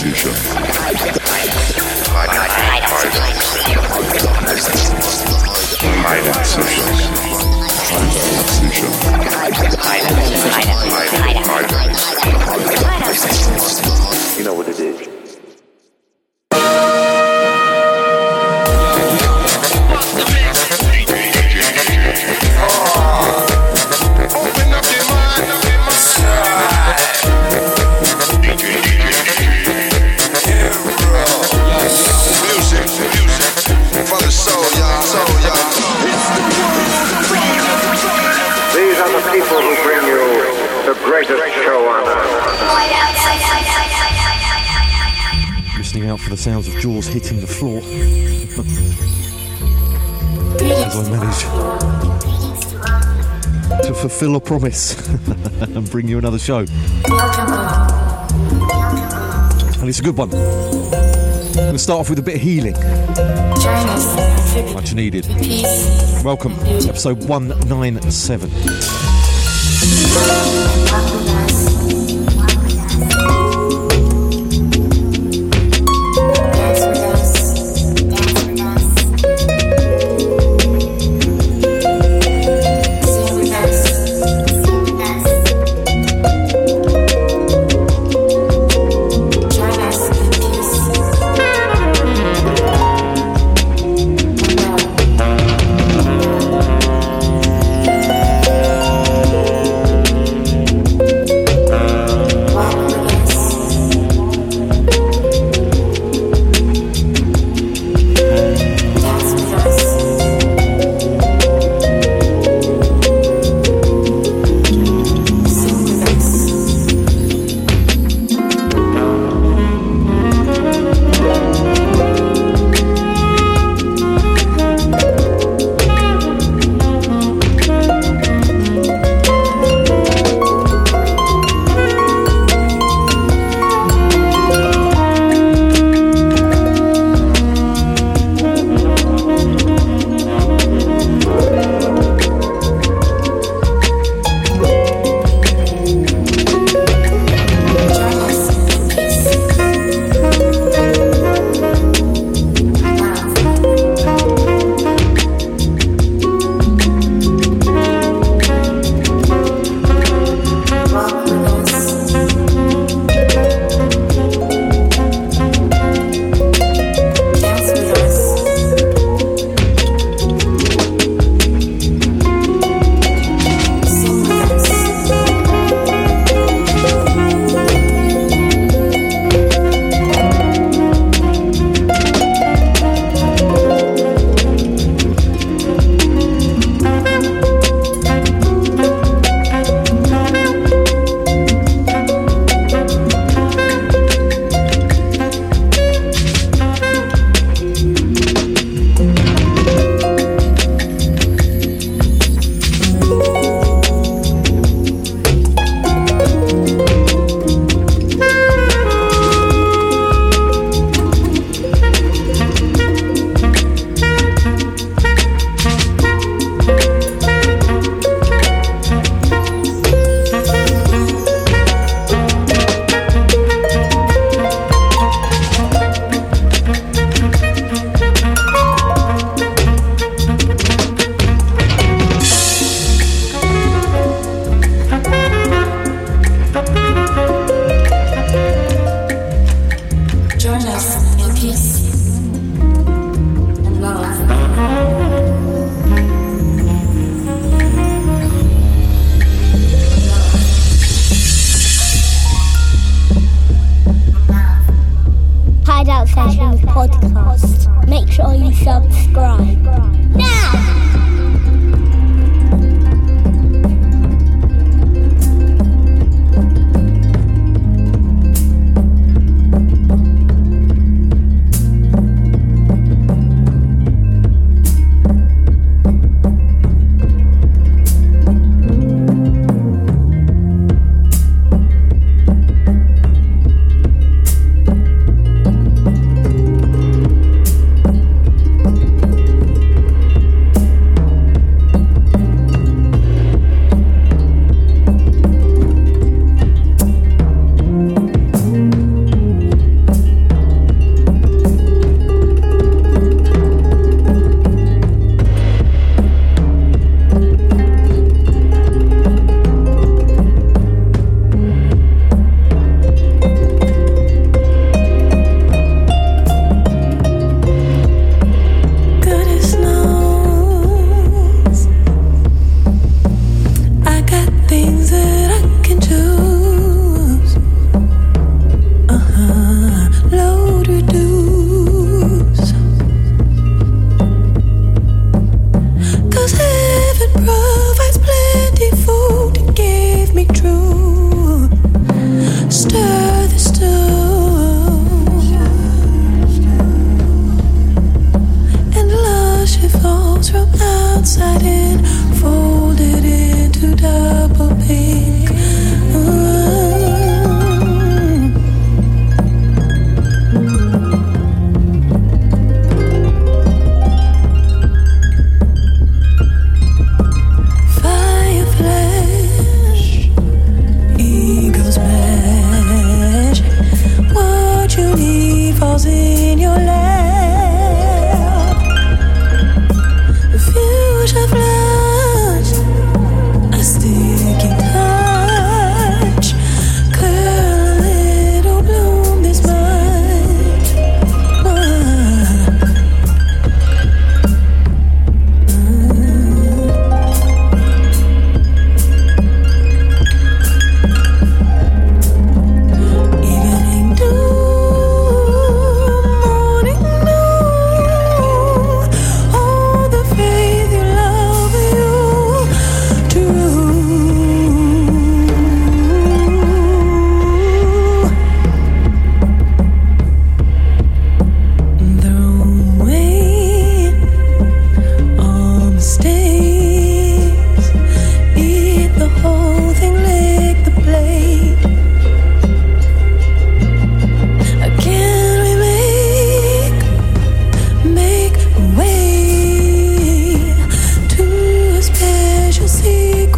Session. Fulfill a promise and bring you another show. And it's a good one. I'm going to start off with a bit of healing. Much needed. Welcome, episode 197.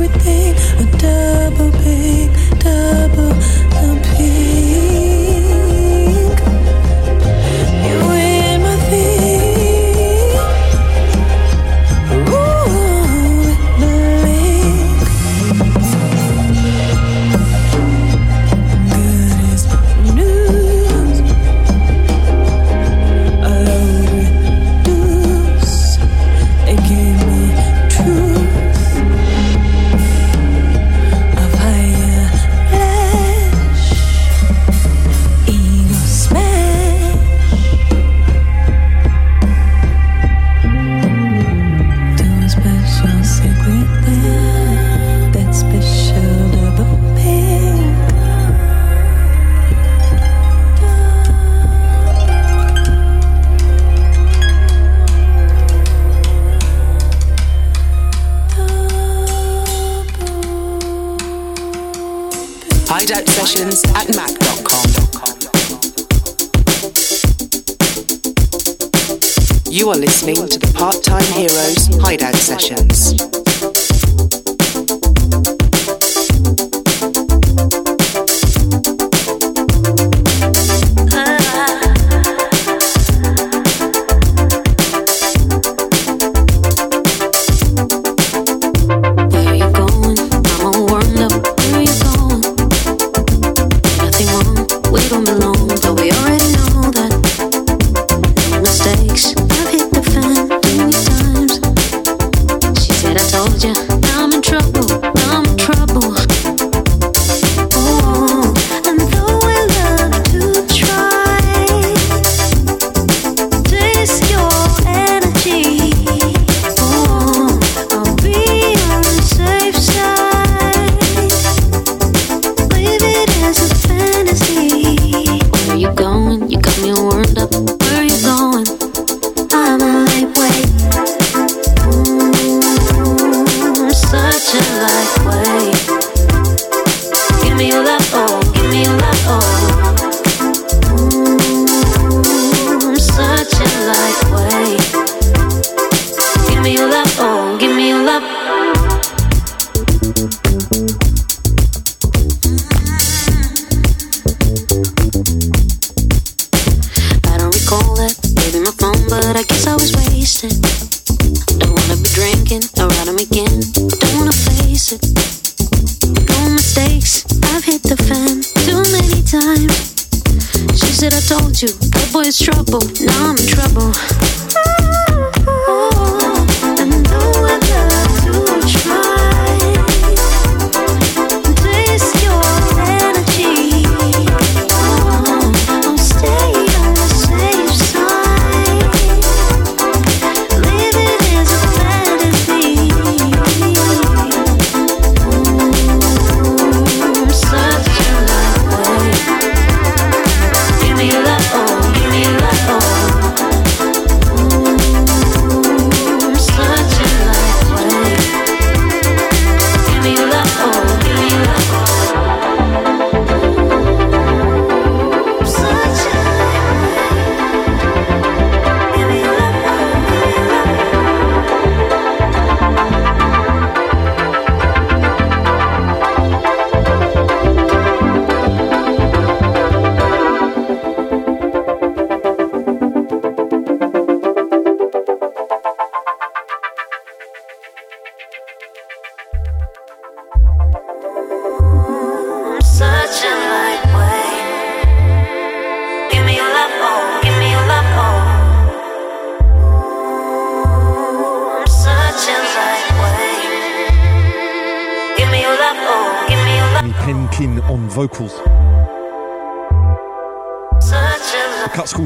everything a double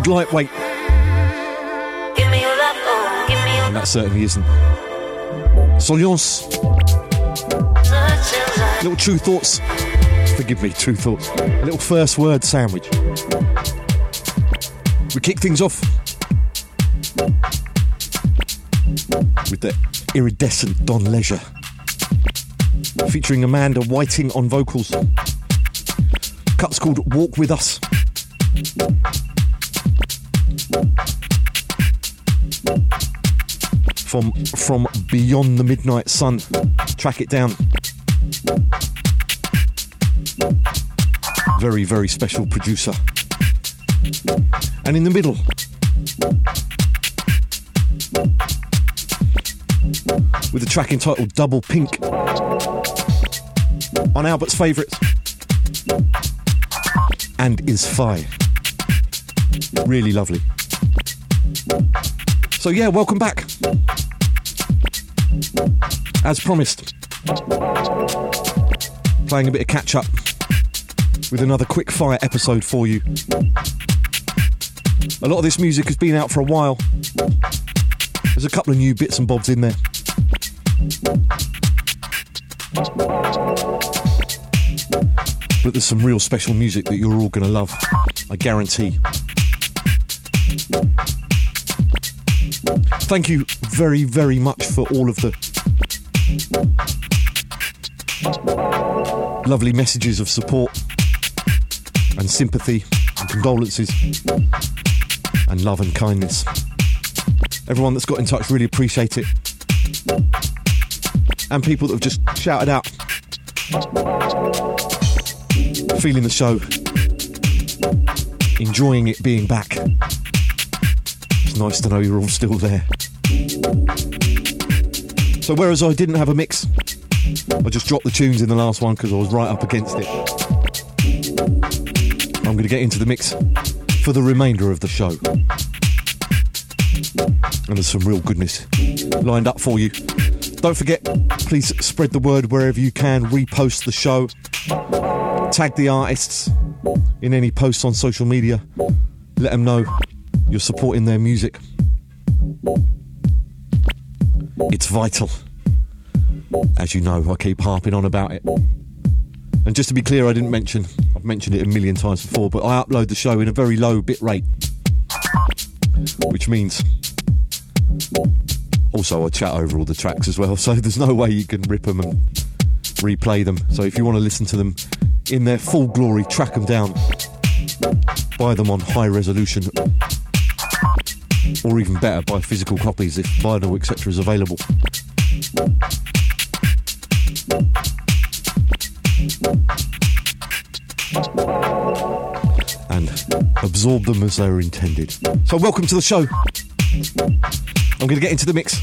lightweight. And that certainly isn't. Souleance. Little Tru Thoughts. Forgive me, Tru Thoughts. A little first word sandwich. We kick things off with the iridescent Don Leisure, featuring Amanda Whiting on vocals. Cut's called Walk With Us. from from Beyond the Midnight Sun. Track it down. Very, very special producer. And in the middle, with the track entitled Double Pink on Albert's favourites and is Phi. Really lovely. So, yeah, welcome back. As promised, playing a bit of catch up with another quick fire episode for you. A lot of this music has been out for a while. There's a couple of new bits and bobs in there. But there's some real special music that you're all going to love, I guarantee. Thank you very, very much for all of the lovely messages of support and sympathy and condolences and love and kindness. Everyone that's got in touch really appreciate it. And people that have just shouted out, feeling the show, enjoying it being back. It's nice to know you're all still there. So, whereas I didn't have a mix, I just dropped the tunes in the last one because I was right up against it. I'm going to get into the mix for the remainder of the show. And there's some real goodness lined up for you. Don't forget, please spread the word wherever you can, repost the show, tag the artists in any posts on social media, let them know you're supporting their music. It's vital. As you know, I keep harping on about it. And just to be clear, I didn't mention, I've mentioned it a million times before, but I upload the show in a very low bit rate, which means also I chat over all the tracks as well, so there's no way you can rip them and replay them. So if you want to listen to them in their full glory, track them down, buy them on high resolution, or even better, buy physical copies if vinyl etc. is available. And absorb them as they were intended. So, welcome to the show. I'm going to get into the mix.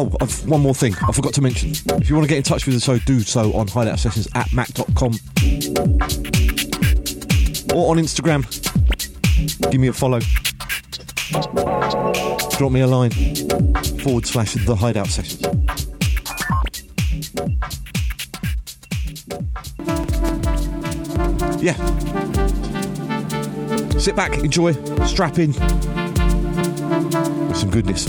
Oh, I've, one more thing I forgot to mention. If you want to get in touch with the show, do so on hideout sessions at mac.com or on Instagram. Give me a follow. Drop me a line forward slash the hideout sessions. Yeah. Sit back, enjoy, strap in. Some goodness.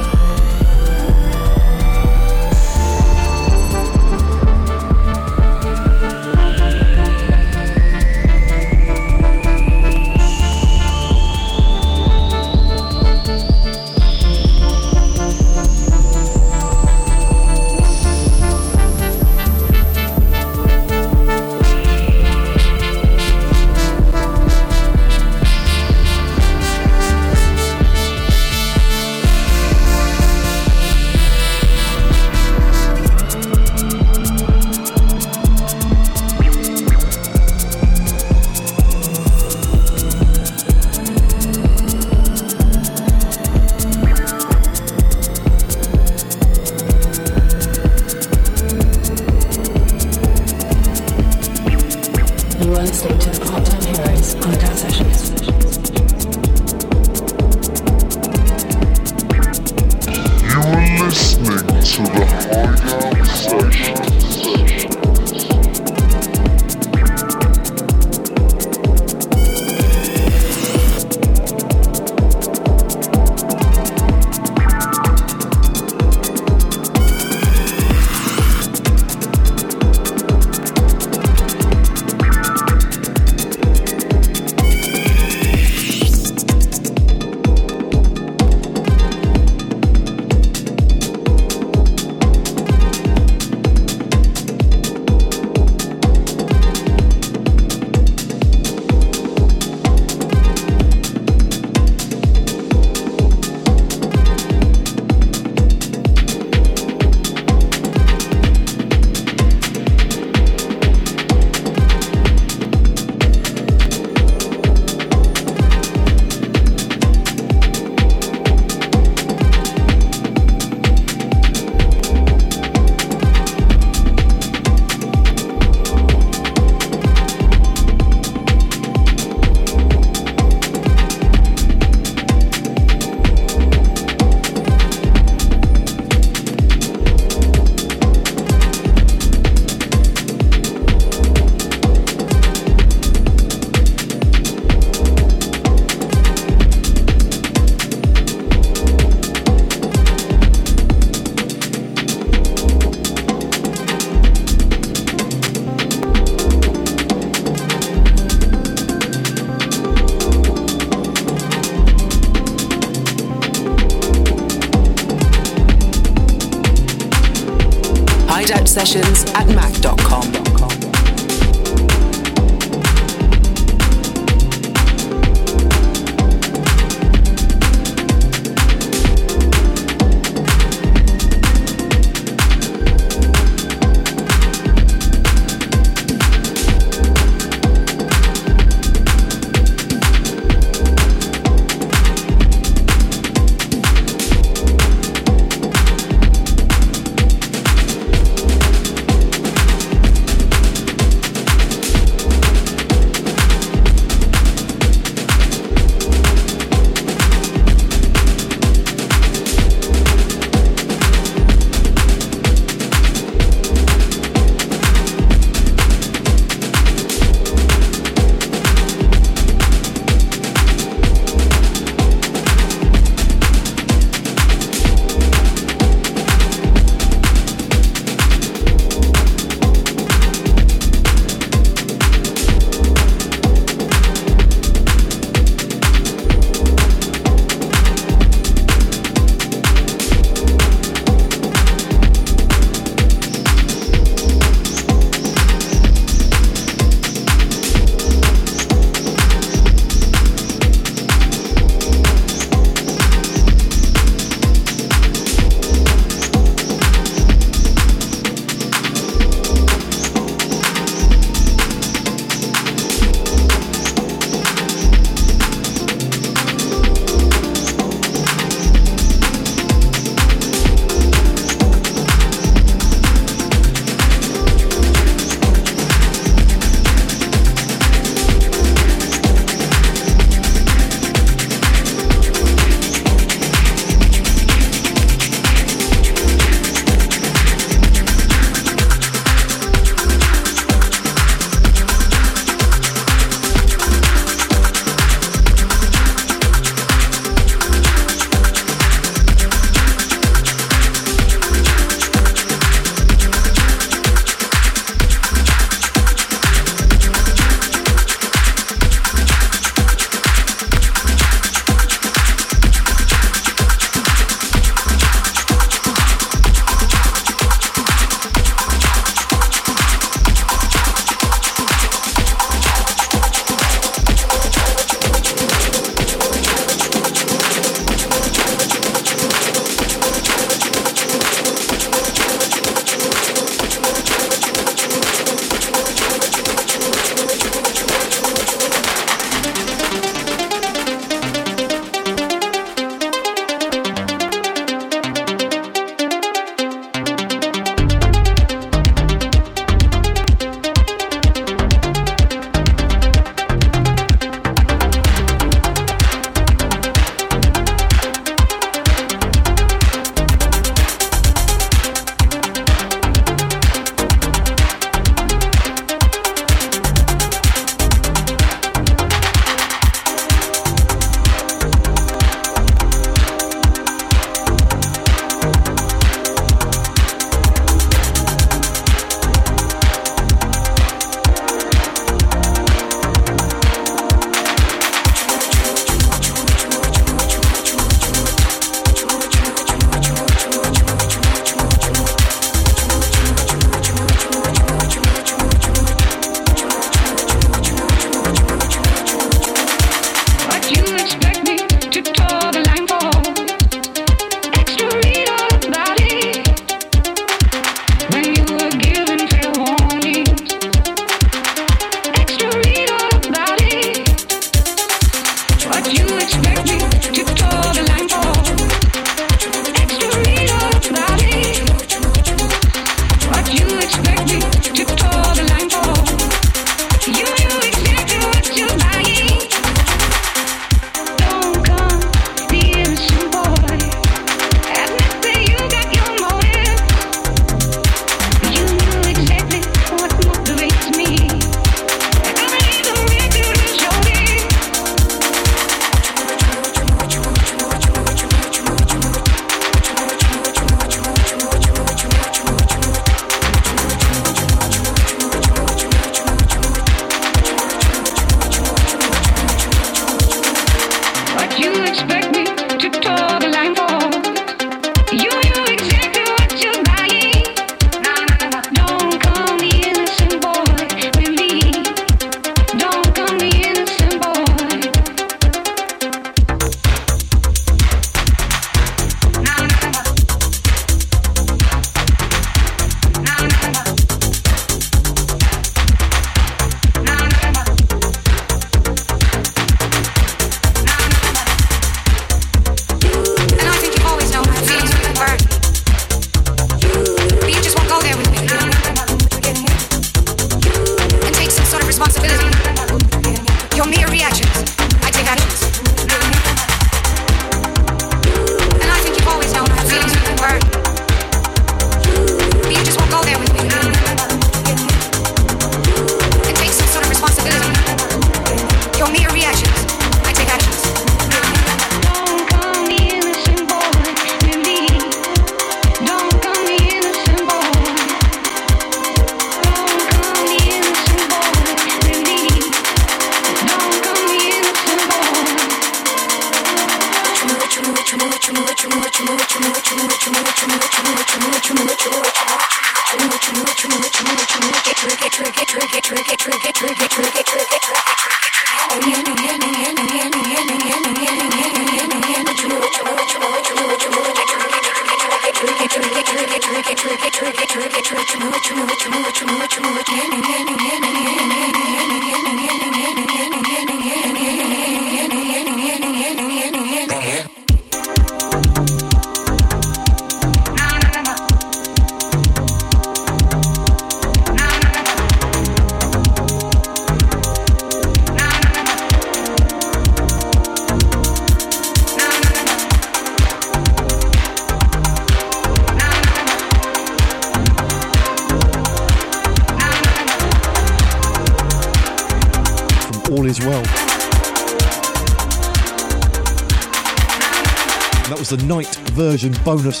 The night version bonus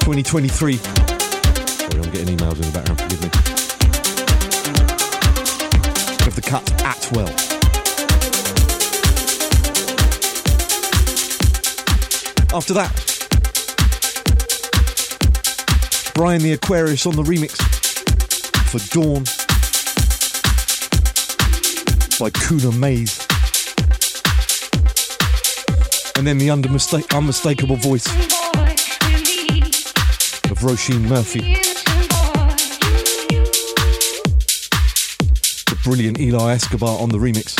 2023. Sorry, I'm getting emails in the background, forgive me. Of the cut at well. After that, Byron the Aquarius on the remix for Dawn by Kuna Maze and then the unmistakable voice of Roisin Murphy. The brilliant Eli Escobar on the remix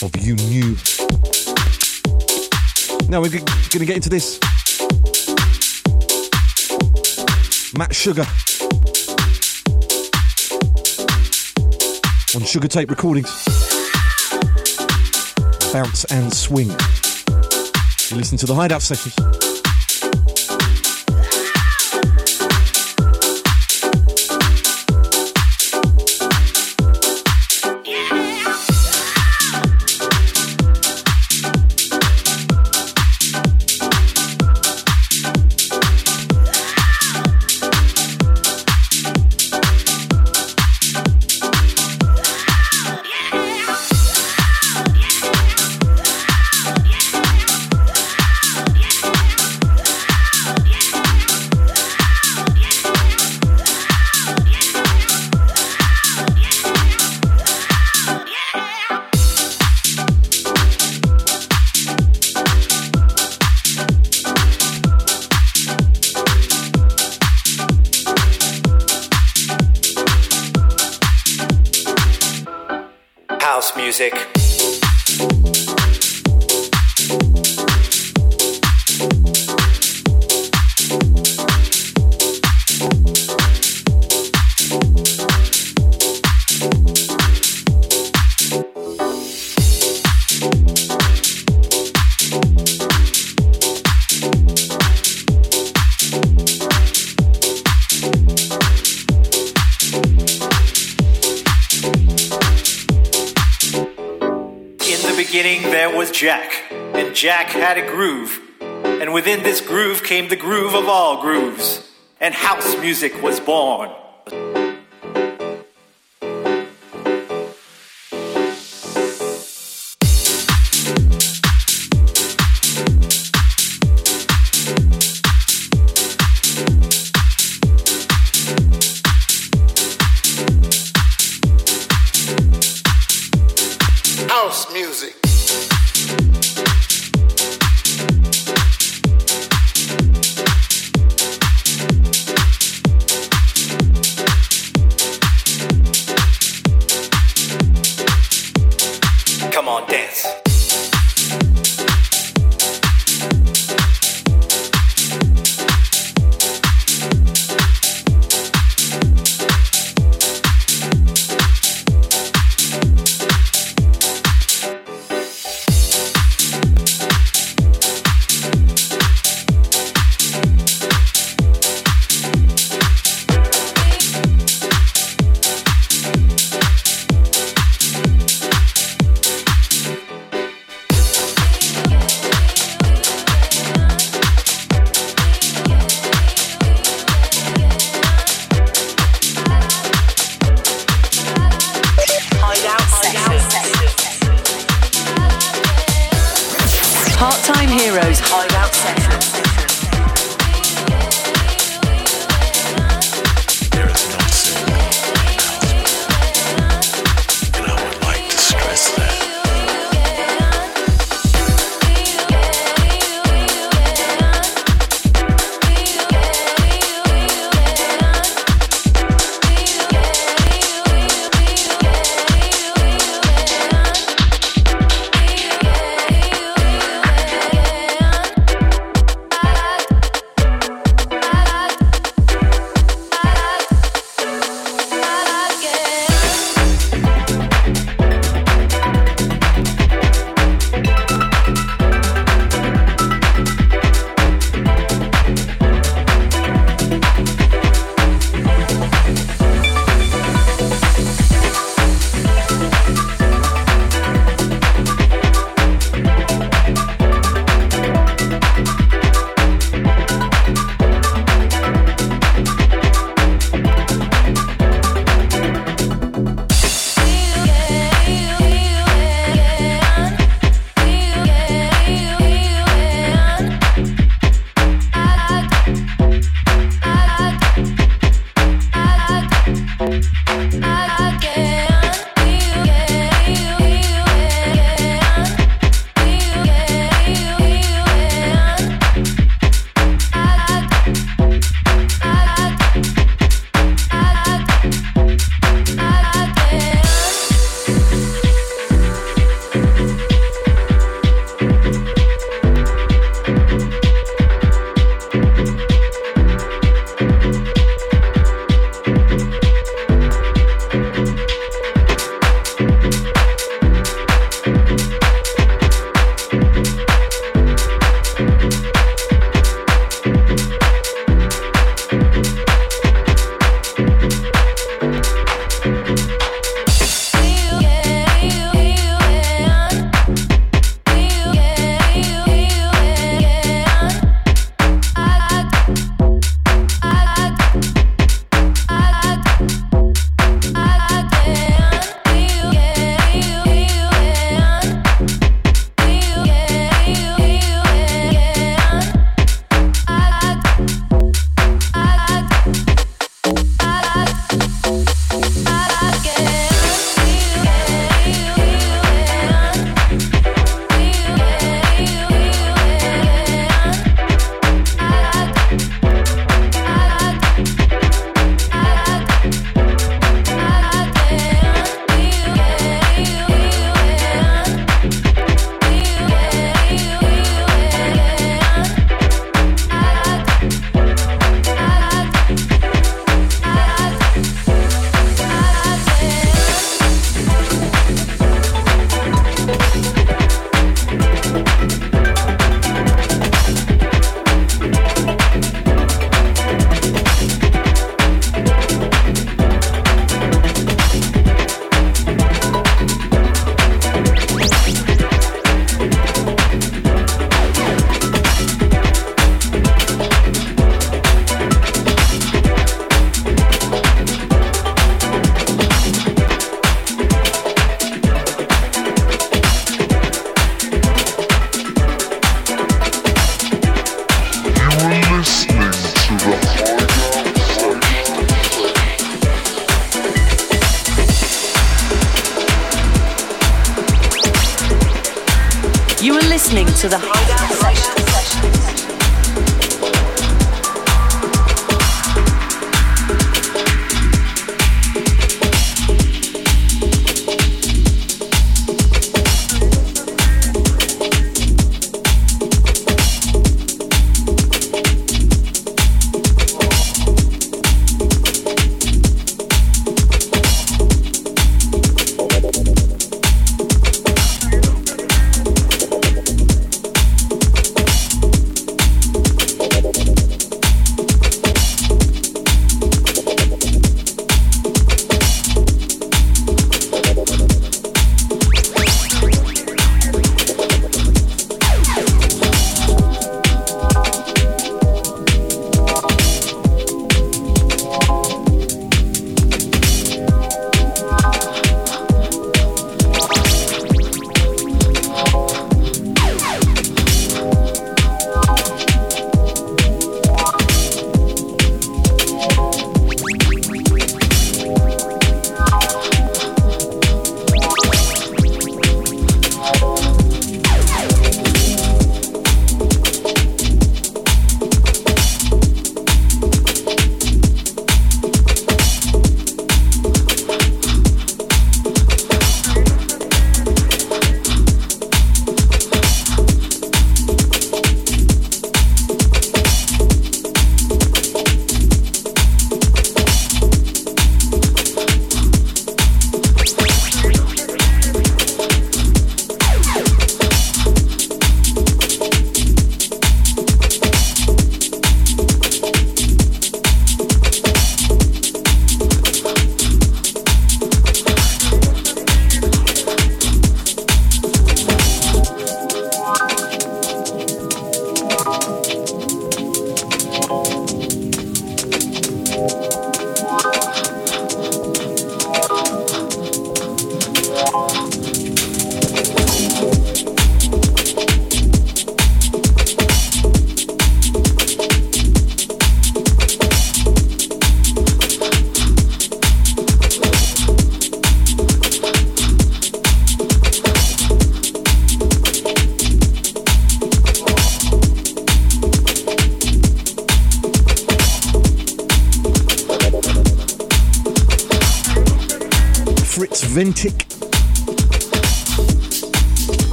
of You Knew. Now we're going to get into this. Matt Sugar on Sugar Tape Recordings bounce and swing. You listen to the Hideout Sessions. Jack had a groove, and within this groove came the groove of all grooves, and house music was born.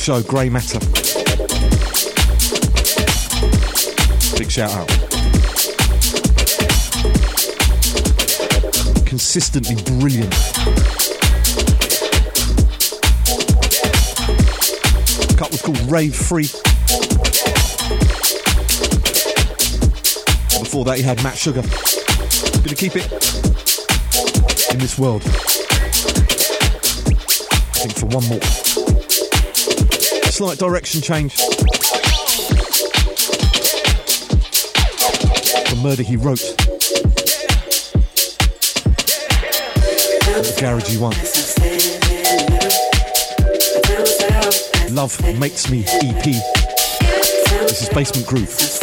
Show, Greymatter. Big shout out. Consistently brilliant. cut was called Rave Free. Before that, he had Matt Sugar. Gonna keep it in this world. I think for one more. Slight direction change. The murder he wrote. The garagey one. Love Makes Me EP. This is Basement Groove.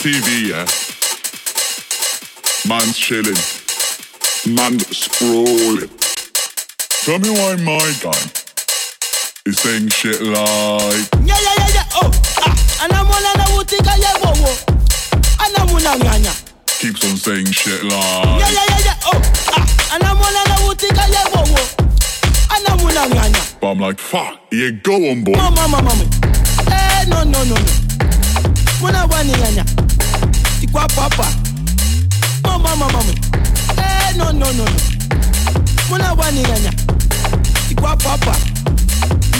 TV, yeah? Man's chilling. Man sprawling. Tell me why my guy is saying shit like. Yeah, yeah, yeah, yeah, oh, ah, and I'm one and I would think I yeah, whoa, whoa. And I'm one and yeah, Keeps on saying shit like. Yeah, yeah, yeah, yeah, oh, ah, and I'm one and I would think I yeah, whoa, whoa. And I'm one and yeah, But I'm like, fuck, yeah, go on, boy. Mama, mama, mama. Eh, no, no, no, no. Papa. Mama, mama, mama. Eh, no, no, no, no. Muna wani nyanya. Tikwa papa.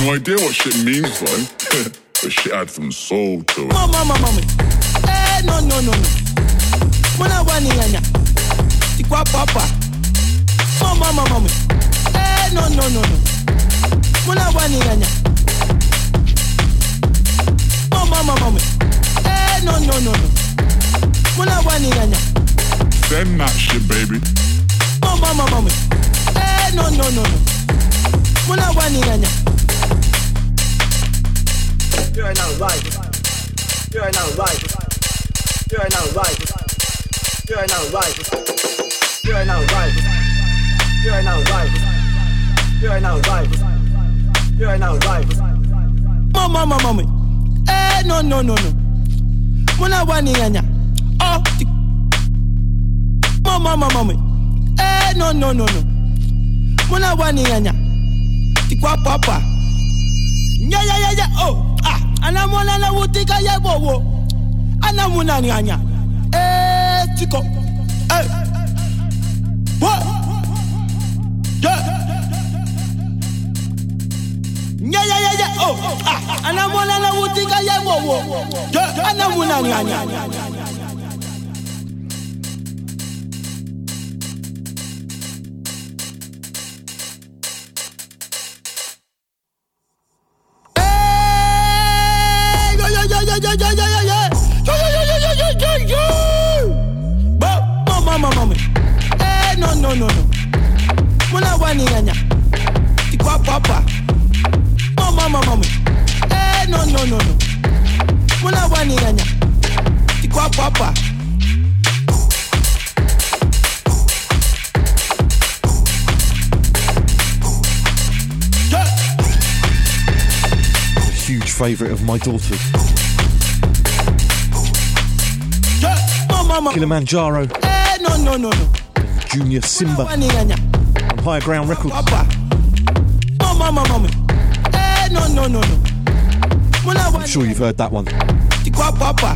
No idea what shit means, though. but shit had some soul to it. Mama, mama, mama. Eh, no, no, no, no. Muna wani nyanya. Tikwa papa. Mama, mama, mama. Eh, no, no, no, no. Muna wani nyanya. Mama, mama, mama. Eh, no, no, no, no. Muna wani nyanya. Send that shit, baby. Mama, mama, mama. Eh, no, no, no, no. Muna wani nyanya. You are now right. You are now right. You are now right. You are now right. You are now right. You are now right. You are now right. You are now right. Mama, mama, mama. Eh, no, no, no, no. Muna wani nyanya. Ti- Mama, mama, mama. Eh, no, no, no, no. Muna wani nyanya. Tikwa papa. Nya, ya, ya, ya. Oh, ah. Anamona na wutika ya wo wo. Anamuna nyanya. Eh, tiko. Eh. What? Yeah. Yeah, yeah, yeah, yeah. Oh, ah. Anamona na wutika ye wo wo. Yeah. Anamuna nyanya. No, no, no, no. Muna wani nyanya. Tikwa papa. Mama, mama, mama. Eh, no, no, no, no. Muna wani nyanya. Tikwa papa. A huge favourite of my daughter's. Yeah. Mama, mama. Kilimanjaro, Eh, no, no, no, no. Junior Simba on Higher Ground Records. I'm sure you've heard that one.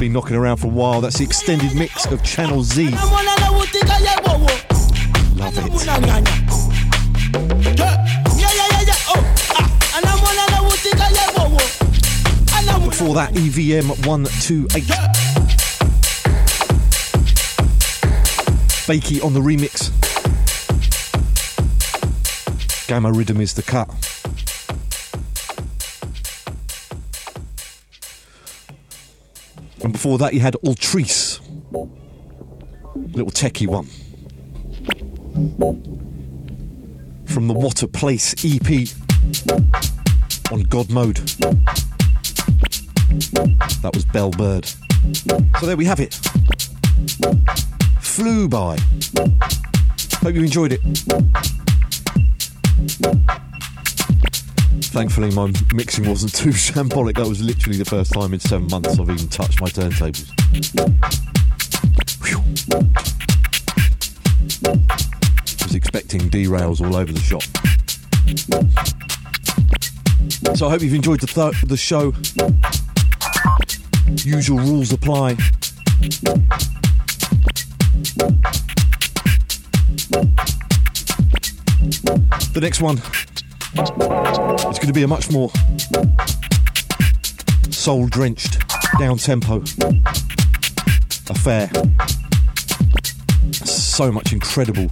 Been knocking around for a while. That's the extended mix of Channel Z. Love it. Before that, EVM 128. Bakey on the remix. Gamma Rhythm is the cut. And before that, you had Altrice. Little techie one. From the a Place EP on God Mode. That was Bell Bird. So there we have it. Flew by. Hope you enjoyed it. Thankfully, my mixing wasn't too shambolic. That was literally the first time in seven months I've even touched my turntables. I Was expecting derails all over the shop. So I hope you've enjoyed the, th- the show. Usual rules apply. The next one is going to be a much more soul drenched, down tempo affair. So much incredible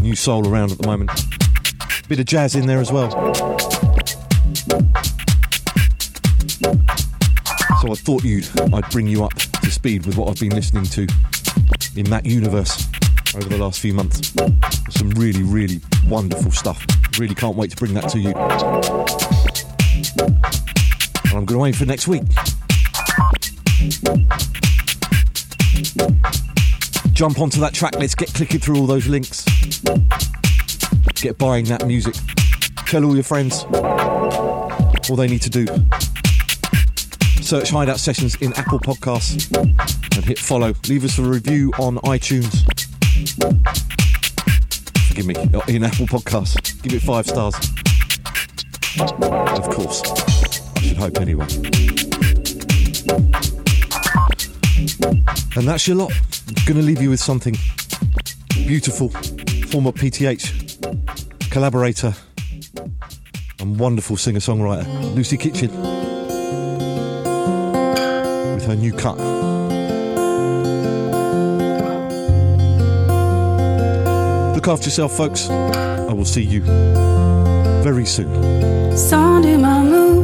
new soul around at the moment. Bit of jazz in there as well. So I thought you'd I'd bring you up speed with what I've been listening to in that universe over the last few months. Some really, really wonderful stuff. Really can't wait to bring that to you. And I'm going to aim for next week. Jump onto that track list, get clicking through all those links. Get buying that music. Tell all your friends. All they need to do. Search Hideout Sessions in Apple Podcasts and hit follow. Leave us a review on iTunes. Forgive me, in Apple Podcasts. Give it five stars. Of course. I should hope anyway. And that's your lot. I'm going to leave you with something beautiful. Former PTH collaborator and wonderful singer songwriter, Lucy Kitchen, her new cut. Look after yourself, folks. I will see you very soon. Sun in my moon,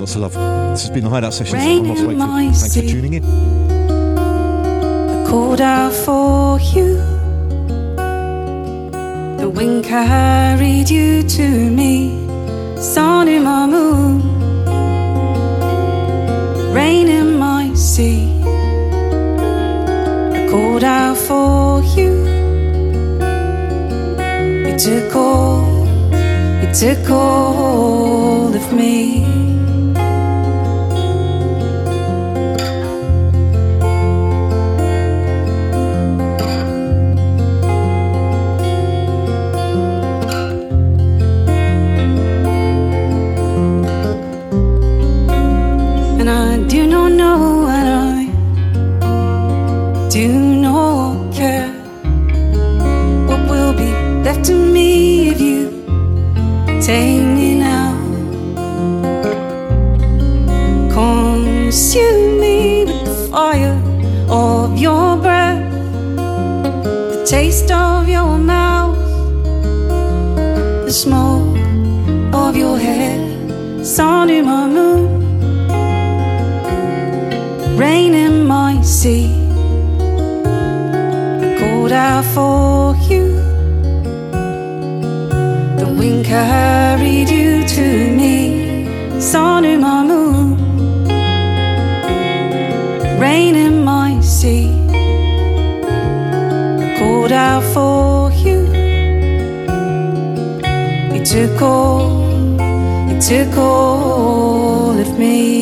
Lots of love. This has been the Hideout Sessions. Rain I'm Ross Wakefield. Thanks for tuning in. I called out for you. The wind carried you to me. Sun in my moon, rain in my sea. I called out for you. You took all, you took all of me. All of me.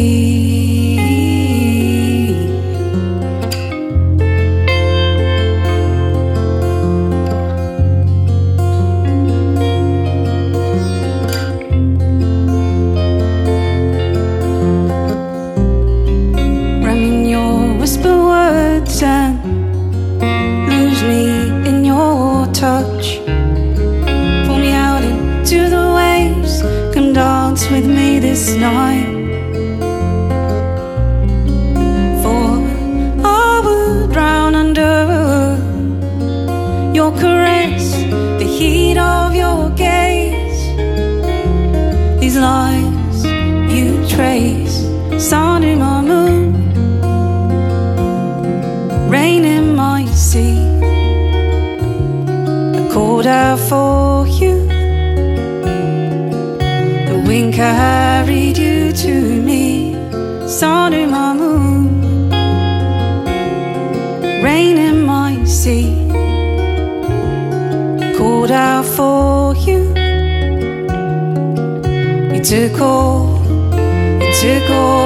This night. You took all, you